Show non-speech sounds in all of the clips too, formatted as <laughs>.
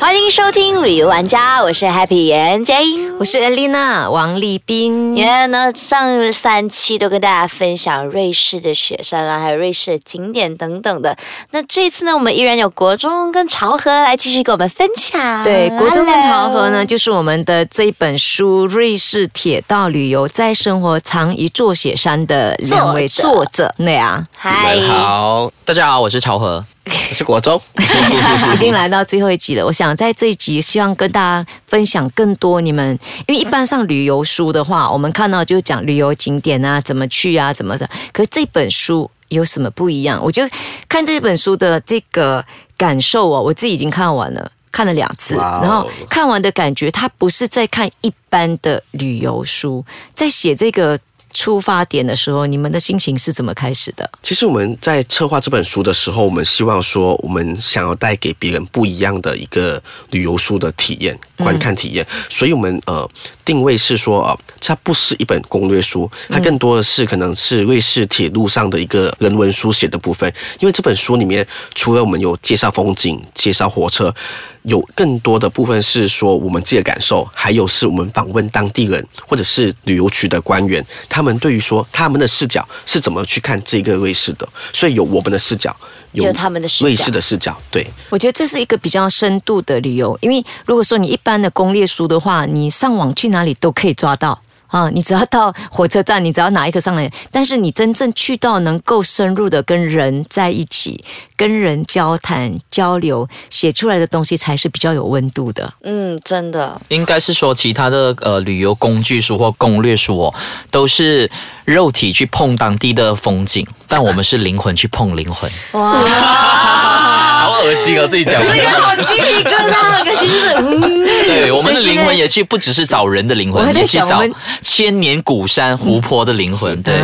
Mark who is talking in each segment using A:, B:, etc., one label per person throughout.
A: 欢迎收听旅游玩家，我是 Happy 严 J。
B: 我是 Elena 王立斌。
A: 耶，那上三期都跟大家分享瑞士的雪山啊，还有瑞士的景点等等的。那这次呢，我们依然有国中跟潮和来继续跟我们分享。
B: 对，国中跟潮和
A: Hello
B: 呢，就是我们的这一本书《瑞士铁道旅游在生活藏一座雪山》的两位
A: 作者
B: 那样，啊，
A: 嗨
C: 你们好，大家好，我是朝和，我 <laughs> 是国中。<laughs>
B: 已经来到最后一集了。我想在这一集，希望跟大家分享更多你们，因为一般上旅游书的话，我们看到就讲旅游景点啊，怎么去啊，怎么的。可是这本书有什么不一样？我觉得看这本书的这个感受哦，我自己已经看完了。看了两次，然后看完的感觉，它不是在看一般的旅游书，在写这个出发点的时候，你们的心情是怎么开始的？
D: 其实我们在策划这本书的时候，我们希望说，我们想要带给别人不一样的一个旅游书的体验、观看体验，所以我们呃定位是说，呃，它不是一本攻略书，它更多的是可能是瑞士铁路上的一个人文书写的部分。因为这本书里面，除了我们有介绍风景、介绍火车，有更多的部分是说我们自己的感受，还有是我们访问当地人或者是旅游局的官员，他们对于说他们的视角是怎么去看这个瑞士的，所以有我们的视角，
A: 有他们的视角
D: 类似的视角，对。
B: 我觉得这是一个比较深度的旅游，因为如果说你一般的攻略书的话，你上网去哪里都可以抓到。啊，你只要到火车站，你只要拿一个上来，但是你真正去到能够深入的跟人在一起，跟人交谈交流，写出来的东西才是比较有温度的。
A: 嗯，真的，
C: 应该是说其他的呃旅游工具书或攻略书哦，都是肉体去碰当地的风景，但我们是灵魂去碰灵魂。
A: 哇，<laughs>
C: 好恶心哦，自己讲。
A: 这个好鸡皮疙瘩，感觉就是嗯，
C: 对，我们的灵魂也去，不只是找人的灵魂，
B: 我还在
C: 也去找千年古山、湖泊的灵魂。对，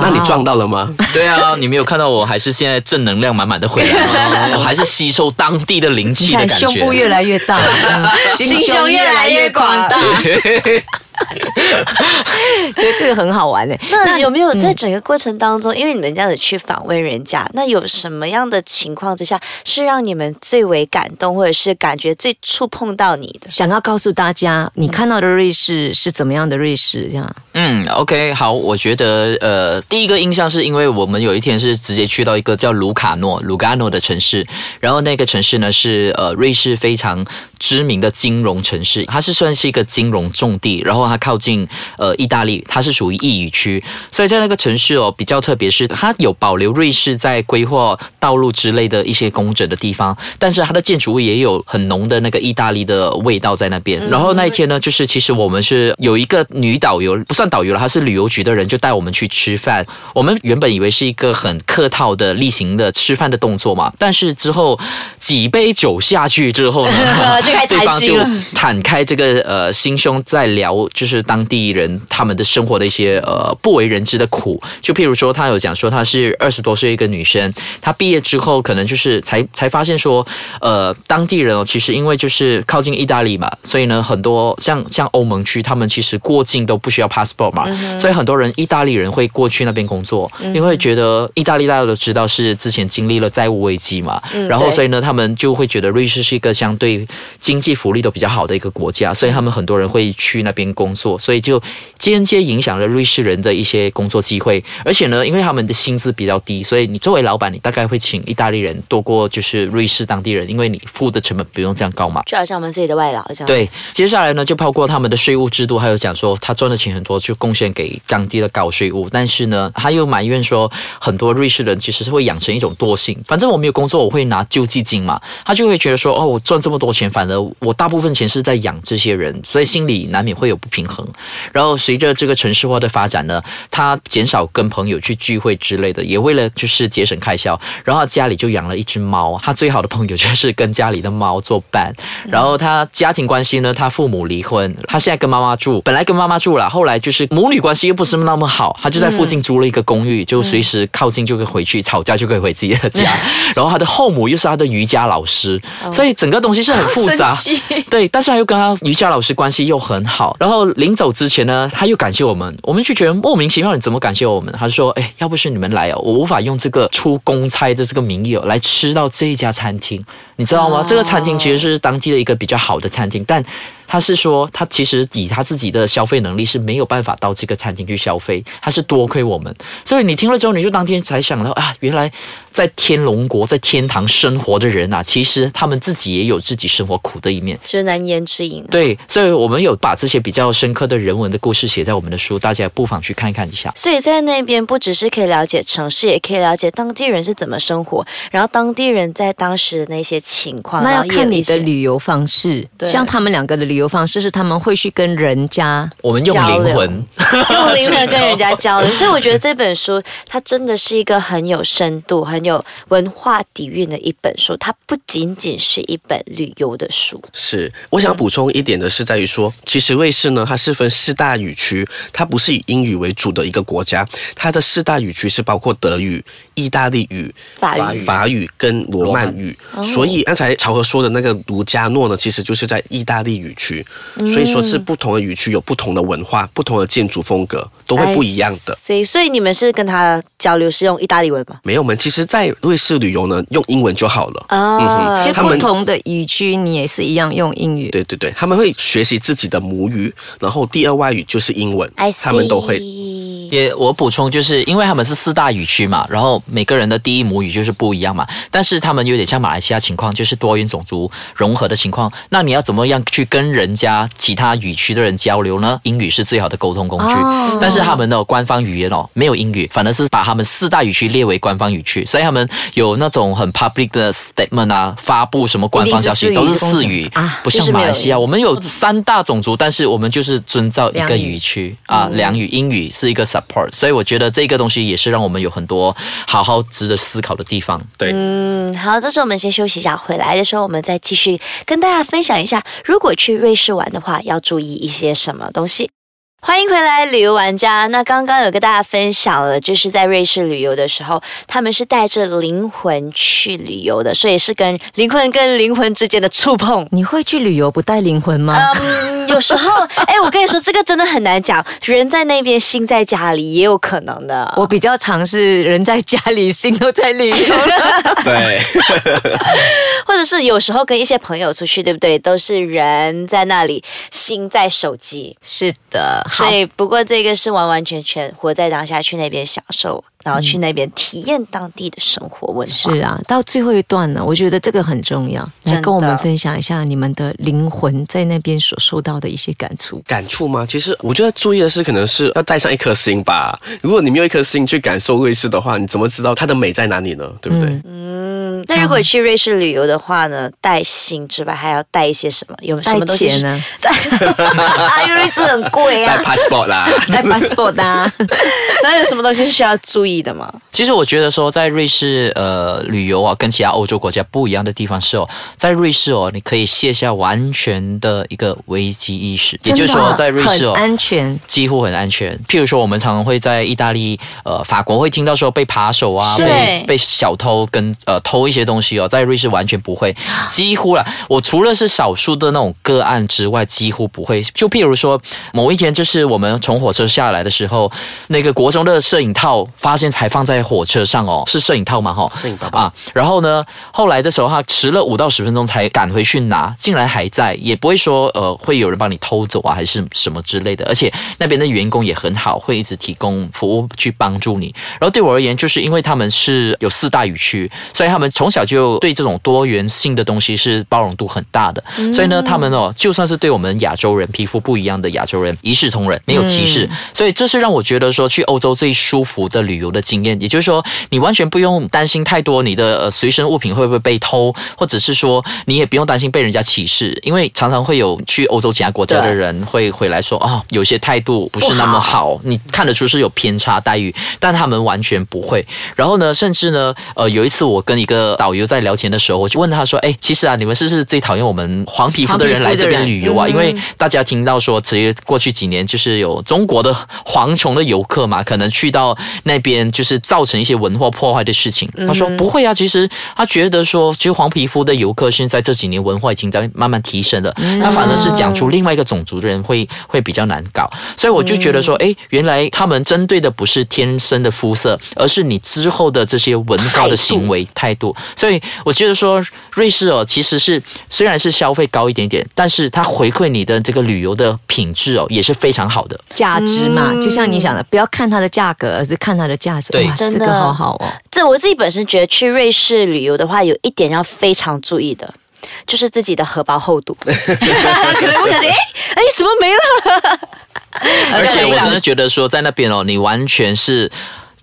D: 那你撞到了吗？
C: 对啊，你没有看到我还是现在正能量满满的回来吗？<laughs> 我还是吸收当地的灵气的感觉。
B: 胸部越来越大，嗯 <laughs>
A: 心胸越来越广大。<laughs> <laughs>
B: 觉得这个很好玩呢。
A: 那有没有在整个过程当中，因为你们这样子去访问人家，那有什么样的情况之下是让你们最为感动，或者是感觉最触碰到你的？
B: 想要告诉大家，你看到的瑞士是怎么样的瑞士？这样，
C: 嗯，OK，好，我觉得呃，第一个印象是因为我们有一天是直接去到一个叫卢卡诺卢加诺的城市，然后那个城市呢是呃瑞士非常知名的金融城市，它是算是一个金融重地，然后它靠近呃意大利，它是属于意语区，所以在那个城市哦比较特别是它有保留瑞士在规划道路之类的一些工整的地方，但是它的建筑物也有很浓的那个意大利的味道在那边。然后那一天呢，就是其实我们是有一个女导游，不算导游了，她是旅游局的人，就带我们去吃饭。我们原本以为是一个很客套的例行的吃饭的动作嘛，但是之后几杯酒下去之后呢对方就坦开这个 <laughs> 呃心胸，在聊就是当地人他们的生活的一些呃不为人知的苦。就譬如说，他有讲说她是二十多岁一个女生，她毕业之后可能就是才才发现说，呃，当地人哦，其实因为就是靠近意大利嘛，所以呢，很多像像欧盟区，他们其实过境都不需要 passport 嘛，所以很多人意大利人会过去那边工作，因为觉得意大利大家都知道是之前经历了债务危机嘛，然后所以呢，他们就会觉得瑞士是一个相对经济福利都比较好的一个国家，所以他们很多人会去那边工作，所以就间接影响了瑞士人的一些工作机会。而且呢，因为他们的薪资比较低，所以你作为老板，你大概会请意大利人多过就是瑞士当地人，因为你付的成本不用这样高嘛。
A: 就好像我们自己的外劳这样。
C: 对，接下来呢，就包括他们的税务制度，还有讲说他赚的钱很多，就贡献给当地的高税务。但是呢，他又埋怨说，很多瑞士人其实是会养成一种惰性，反正我没有工作，我会拿救济金嘛，他就会觉得说，哦，我赚这么多钱，反而我大部分钱是在养这些人，所以心里难免会有不平衡。然后随着这个城市化的发展呢，他减少跟朋友去聚会之类的，也为了就是节省开销，然后他家里就养了一只猫，他最好的朋友就是跟家里的猫作伴。然后他家庭关系呢，他父母离婚，他现在跟妈妈住，本来跟妈妈住了，后来就是母女关系又不是那么好，他就在附近租了一个公寓，就随时靠近就可以回去，吵架就可以回自己的家。然后他的后母又是他的瑜伽老师，所以整个东西是很复杂。<laughs> 对，但是他又跟他瑜伽老师关系又很好，然后后临走之前呢，他又感谢我们，我们就觉得莫名其妙，你怎么感谢我们？他说：“哎，要不是你们来哦，我无法用这个出公差的这个名义哦来吃到这一家餐厅，你知道吗？这个餐厅其实是当地的一个比较好的餐厅，但。”他是说，他其实以他自己的消费能力是没有办法到这个餐厅去消费，他是多亏我们。所以你听了之后，你就当天才想到啊，原来在天龙国、在天堂生活的人啊，其实他们自己也有自己生活苦的一面，
A: 是难言之隐。
C: 对，所以我们有把这些比较深刻的人文的故事写在我们的书，大家不妨去看看一下。
A: 所以在那边不只是可以了解城市，也可以了解当地人是怎么生活，然后当地人在当时的那些情况。
B: 那要看你的旅游方式，像他们两个的旅游方式是他们。会去跟人家，
C: 我们用灵魂，<laughs>
A: 用灵魂跟人家交流，所以我觉得这本书它真的是一个很有深度、很有文化底蕴的一本书。它不仅仅是一本旅游的书。
D: 是，我想补充一点的是，在于说，其实瑞士呢，它是分四大语区，它不是以英语为主的一个国家。它的四大语区是包括德语、意大利语、
A: 法语、
D: 法语跟罗曼语。所以刚才曹和说的那个卢加诺呢，其实就是在意大利语区，所以。说是不同的语区有不同的文化，不同的建筑风格都会不一样的。
A: 所以，所以你们是跟他交流是用意大利文吗？
D: 没有，我们其实，在瑞士旅游呢，用英文就好了。
B: 哦，就不同的语区，你也是一样用英语。
D: 对对对，他们会学习自己的母语，然后第二外语就是英文，他们都会。
C: 也我补充，就是因为他们是四大语区嘛，然后每个人的第一母语就是不一样嘛。但是他们有点像马来西亚情况，就是多元种族融合的情况。那你要怎么样去跟人家其他语区的人交流呢？英语是最好的沟通工具。但是他们的官方语言哦，没有英语，反而是把他们四大语区列为官方语区，所以他们有那种很 public 的 statement 啊，发布什么官方消息都是四语啊，不像马来西亚，我们有三大种族，但是我们就是遵照一个语区啊，两语，英语是一个 support，所以我觉得这个东西也是让我们有很多好好值得思考的地方。
D: 对，
A: 嗯，好，这时候我们先休息一下，回来的时候我们再继续跟大家分享一下，如果去瑞士玩的话，要注意一些什么东西。欢迎回来，旅游玩家。那刚刚有跟大家分享了，就是在瑞士旅游的时候，他们是带着灵魂去旅游的，所以是跟灵魂跟灵魂之间的触碰。
B: 你会去旅游不带灵魂吗？
A: 嗯，<laughs> 有时候，哎，我跟你说，这个真的很难讲。人在那边，心在家里，也有可能的。
B: 我比较尝试人在家里，心都在旅游。<laughs> <laughs>
D: 对，
A: 或者是有时候跟一些朋友出去，对不对？都是人在那里，心在手机。
B: 是的。
A: 所以，不过这个是完完全全活在当下，去那边享受。然后去那边体验当地的生活文化。
B: 是啊，到最后一段呢，我觉得这个很重要，来跟我们分享一下你们的灵魂在那边所受到的一些感触。
D: 感触吗？其实我觉得注意的是，可能是要带上一颗心吧。如果你没有一颗心去感受瑞士的话，你怎么知道它的美在哪里呢？对不对？
A: 嗯。那如果去瑞士旅游的话呢，带心之外还要带一些什么？有什么东西
B: 呢？
A: 啊，<laughs> 瑞士很贵
D: 啊。带 passport 啦，<laughs>
A: 带 passport 啦。<laughs> 那有什么东西是需要注意？的吗？
C: 其实我觉得说，在瑞士呃旅游啊，跟其他欧洲国家不一样的地方是哦，在瑞士哦，你可以卸下完全的一个危机意识，也就是说，在瑞士哦，
B: 安全
C: 几乎很安全。譬如说，我们常常会在意大利、呃法国会听到说被扒手啊，被被小偷跟呃偷一些东西哦，在瑞士完全不会，几乎了。我除了是少数的那种个案之外，几乎不会。就譬如说，某一天就是我们从火车下来的时候，那个国中的摄影套发。还放在火车上哦，是摄影套嘛？哈，
D: 摄影套啊。
C: 然后呢，后来的时候他迟了五到十分钟才赶回去拿，竟然还在，也不会说呃会有人帮你偷走啊，还是什么之类的。而且那边的员工也很好，会一直提供服务去帮助你。然后对我而言，就是因为他们是有四大语区，所以他们从小就对这种多元性的东西是包容度很大的。所以呢，他们哦，就算是对我们亚洲人皮肤不一样的亚洲人一视同仁，没有歧视。所以这是让我觉得说去欧洲最舒服的旅游。的经验，也就是说，你完全不用担心太多，你的随身物品会不会被偷，或者是说，你也不用担心被人家歧视，因为常常会有去欧洲其他国家的人会回来说，哦，有些态度不是那么好，你看得出是有偏差待遇，但他们完全不会。然后呢，甚至呢，呃，有一次我跟一个个导游在聊天的时候，我就问他说：“哎，其实啊，你们是不是最讨厌我们黄皮肤的人来这边旅游啊？因为大家听到说，其实过去几年就是有中国的 <laughs> 蝗虫的游客嘛，可能去到那边就是造成一些文化破坏的事情。”他说：“不会啊，其实他觉得说，其实黄皮肤的游客现在这几年文化已经在慢慢提升了，他反而是讲出另外一个种族的人会会比较难搞。所以我就觉得说，哎，原来他们针对的不是天生的肤色，而是你之后的这些文化的行为态度。所以我觉得说，瑞士哦，其实是虽然是消费高一点点，但是它回馈你的这个旅游的品质哦，也是非常好的
B: 价值嘛。就像你想的，不要看它的价格，而是看它的价值。
C: 对，
B: 这个好好哦。
A: 这我自己本身觉得去瑞士旅游的话，有一点要非常注意的，就是自己的荷包厚度。<laughs> 可能不小心，哎 <laughs> 哎，怎么没了？
C: 而且 <laughs> 我真的觉得说，在那边哦，你完全是。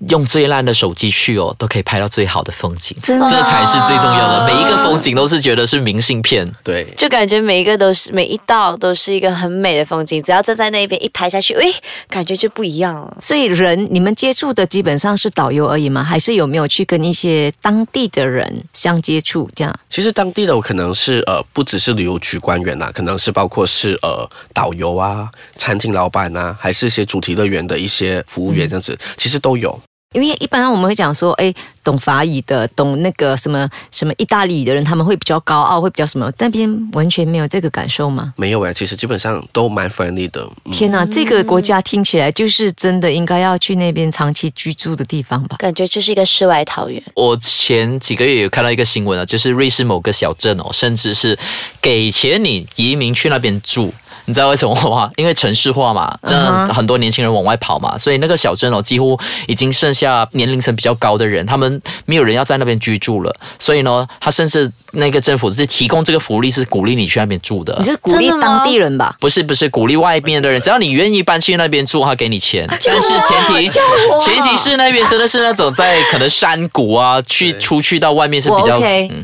C: 用最烂的手机去哦，都可以拍到最好的风景，这才是最重要的。每一个风景都是觉得是明信片，
D: 对，
A: 就感觉每一个都是每一道都是一个很美的风景。只要站在那边一拍下去，哎，感觉就不一样了。
B: 所以人你们接触的基本上是导游而已吗？还是有没有去跟一些当地的人相接触？这样？
D: 其实当地的可能是呃，不只是旅游局官员呐，可能是包括是呃导游啊、餐厅老板呐，还是一些主题乐园的一些服务员这样子，其实都有。
B: 因为一般上我们会讲说，哎，懂法语的、懂那个什么什么意大利语的人，他们会比较高傲，会比较什么？那边完全没有这个感受吗？
D: 没有哎，其实基本上都蛮 friendly 的。
B: 天哪，这个国家听起来就是真的应该要去那边长期居住的地方吧？
A: 感觉就是一个世外桃源。
C: 我前几个月有看到一个新闻啊，就是瑞士某个小镇哦，甚至是给钱你移民去那边住。你知道为什么吗？因为城市化嘛，真的很多年轻人往外跑嘛，所以那个小镇哦，几乎已经剩下年龄层比较高的人，他们没有人要在那边居住了，所以呢，他甚至。那个政府是提供这个福利，是鼓励你去那边住的。
B: 你是鼓励当地人吧？
C: 不是不是，鼓励外边的人，只要你愿意搬去那边住，他给你钱。<laughs> 但是前提 <laughs> 前提是那边真的是那种在可能山谷啊，去出去到外面是比较。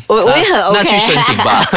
A: 我我也很 OK。
C: 那去申请吧。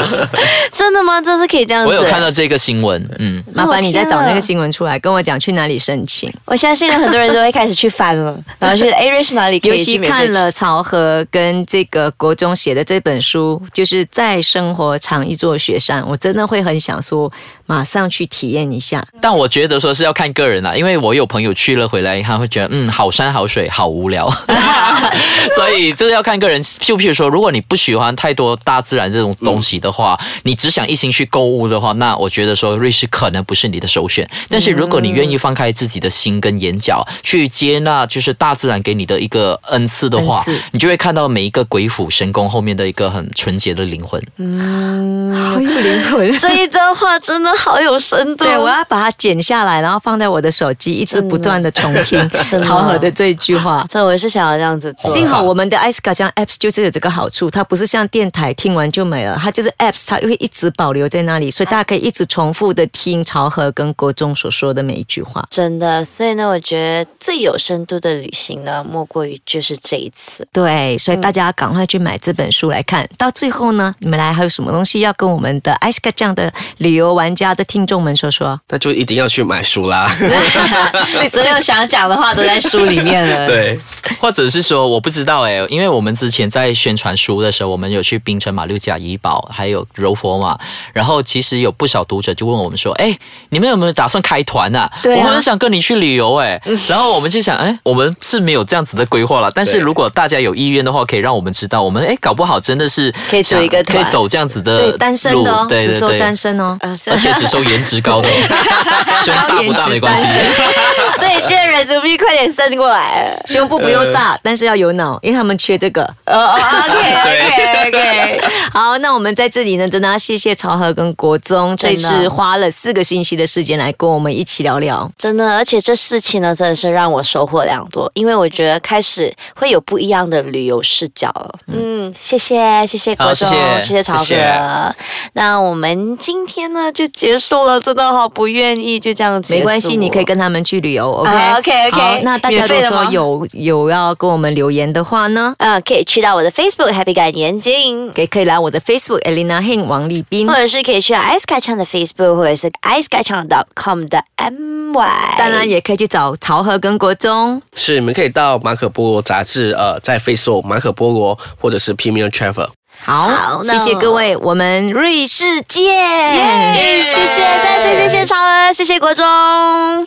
C: <laughs>
A: 真的吗？这是可以这样子？
C: 我有看到这个新闻，嗯，
B: 麻烦你再找那个新闻出来，跟我讲去哪里申请。
A: 我相信很多人都会开始去翻了，<laughs> 然后去 A 瑞是哪里？
B: 尤其看了曹和跟这个国中写的这本。书就是在生活常一座雪山，我真的会很想说，马上去体验一下。
C: 但我觉得说是要看个人啦，因为我有朋友去了回来，他会觉得嗯，好山好水好无聊，<laughs> <laughs> 所以这个要看个人。就譬如说，如果你不喜欢太多大自然这种东西的话，你只想一心去购物的话，那我觉得说瑞士可能不是你的首选。但是如果你愿意放开自己的心跟眼角，去接纳就是大自然给你的一个恩赐的话，你就会看到每一个鬼斧神工后面的一个。很纯洁的灵魂，
B: 嗯，好有灵魂。<laughs>
A: 这一段话真的好有深度。
B: 对，我要把它剪下来，然后放在我的手机，一直不断的重听 <laughs> 超和的这一句话。
A: 这我是想要这样子做。
B: 幸好我们的 i c a 这样 apps 就是有这个好处，它不是像电台听完就没了，它就是 apps，它会一直保留在那里，所以大家可以一直重复的听朝和跟国中所说的每一句话。
A: 真的，所以呢，我觉得最有深度的旅行呢，莫过于就是这一次。
B: 对，所以大家赶快去买这本书来看。到最后呢，你们来还有什么东西要跟我们的艾斯卡这样的旅游玩家的听众们说说？
D: 那就一定要去买书啦！<laughs>
A: 所有想讲的话都在书里面了。<laughs>
D: 对，
C: 或者是说我不知道哎，因为我们之前在宣传书的时候，我们有去槟城马六甲怡保，还有柔佛嘛。然后其实有不少读者就问我们说：“哎，你们有没有打算开团啊？我们很想跟你去旅游哎。”然后我们就想：“哎，我们是没有这样子的规划了。但是如果大家有意愿的话，可以让我们知道。我们哎，搞不好真的是。”
A: 可以走一个
C: 可以走这样子的
B: 对单身的哦，只收单身哦，
C: 而且只收颜值高的，<laughs> 胸大不大没关系。<laughs>
A: 所以今天 resume 快点 send 过来，
B: 胸部不用大，但是要有脑，因为他们缺这个。
A: OK OK OK，
B: 好，那我们在这里呢，真的要谢谢曹和跟国宗，这次花了四个星期的时间来跟我们一起聊聊，
A: 真的，而且这四期呢，真的是让我收获良多，因为我觉得开始会有不一样的旅游视角了。嗯，谢谢谢谢。
C: 好，谢谢，
A: 谢谢曹哥。那我们今天呢就结束了，真的好不愿意就这样子。
B: 没关系，你可以跟他们去旅游。OK
A: OK OK。
B: 那大家如果说有有要跟我们留言的话呢，
A: 呃，可以去到我的 Facebook Happy 改年金，
B: 也可以来我的 Facebook Elena Hing 王立斌，
A: 或者是可以去到 S 卡唱的 Facebook。Facebook 或者是 iSkyChannel.com 的 my。
B: 当然也可以去找曹和跟国中。
D: 是你们可以到马可波罗杂志，呃，在 Facebook 马可波罗或者是 Premium Travel。
B: 好，
A: 好那
B: 谢谢各位，我们瑞士见。
A: 谢谢，再次谢谢超恩，谢谢国忠。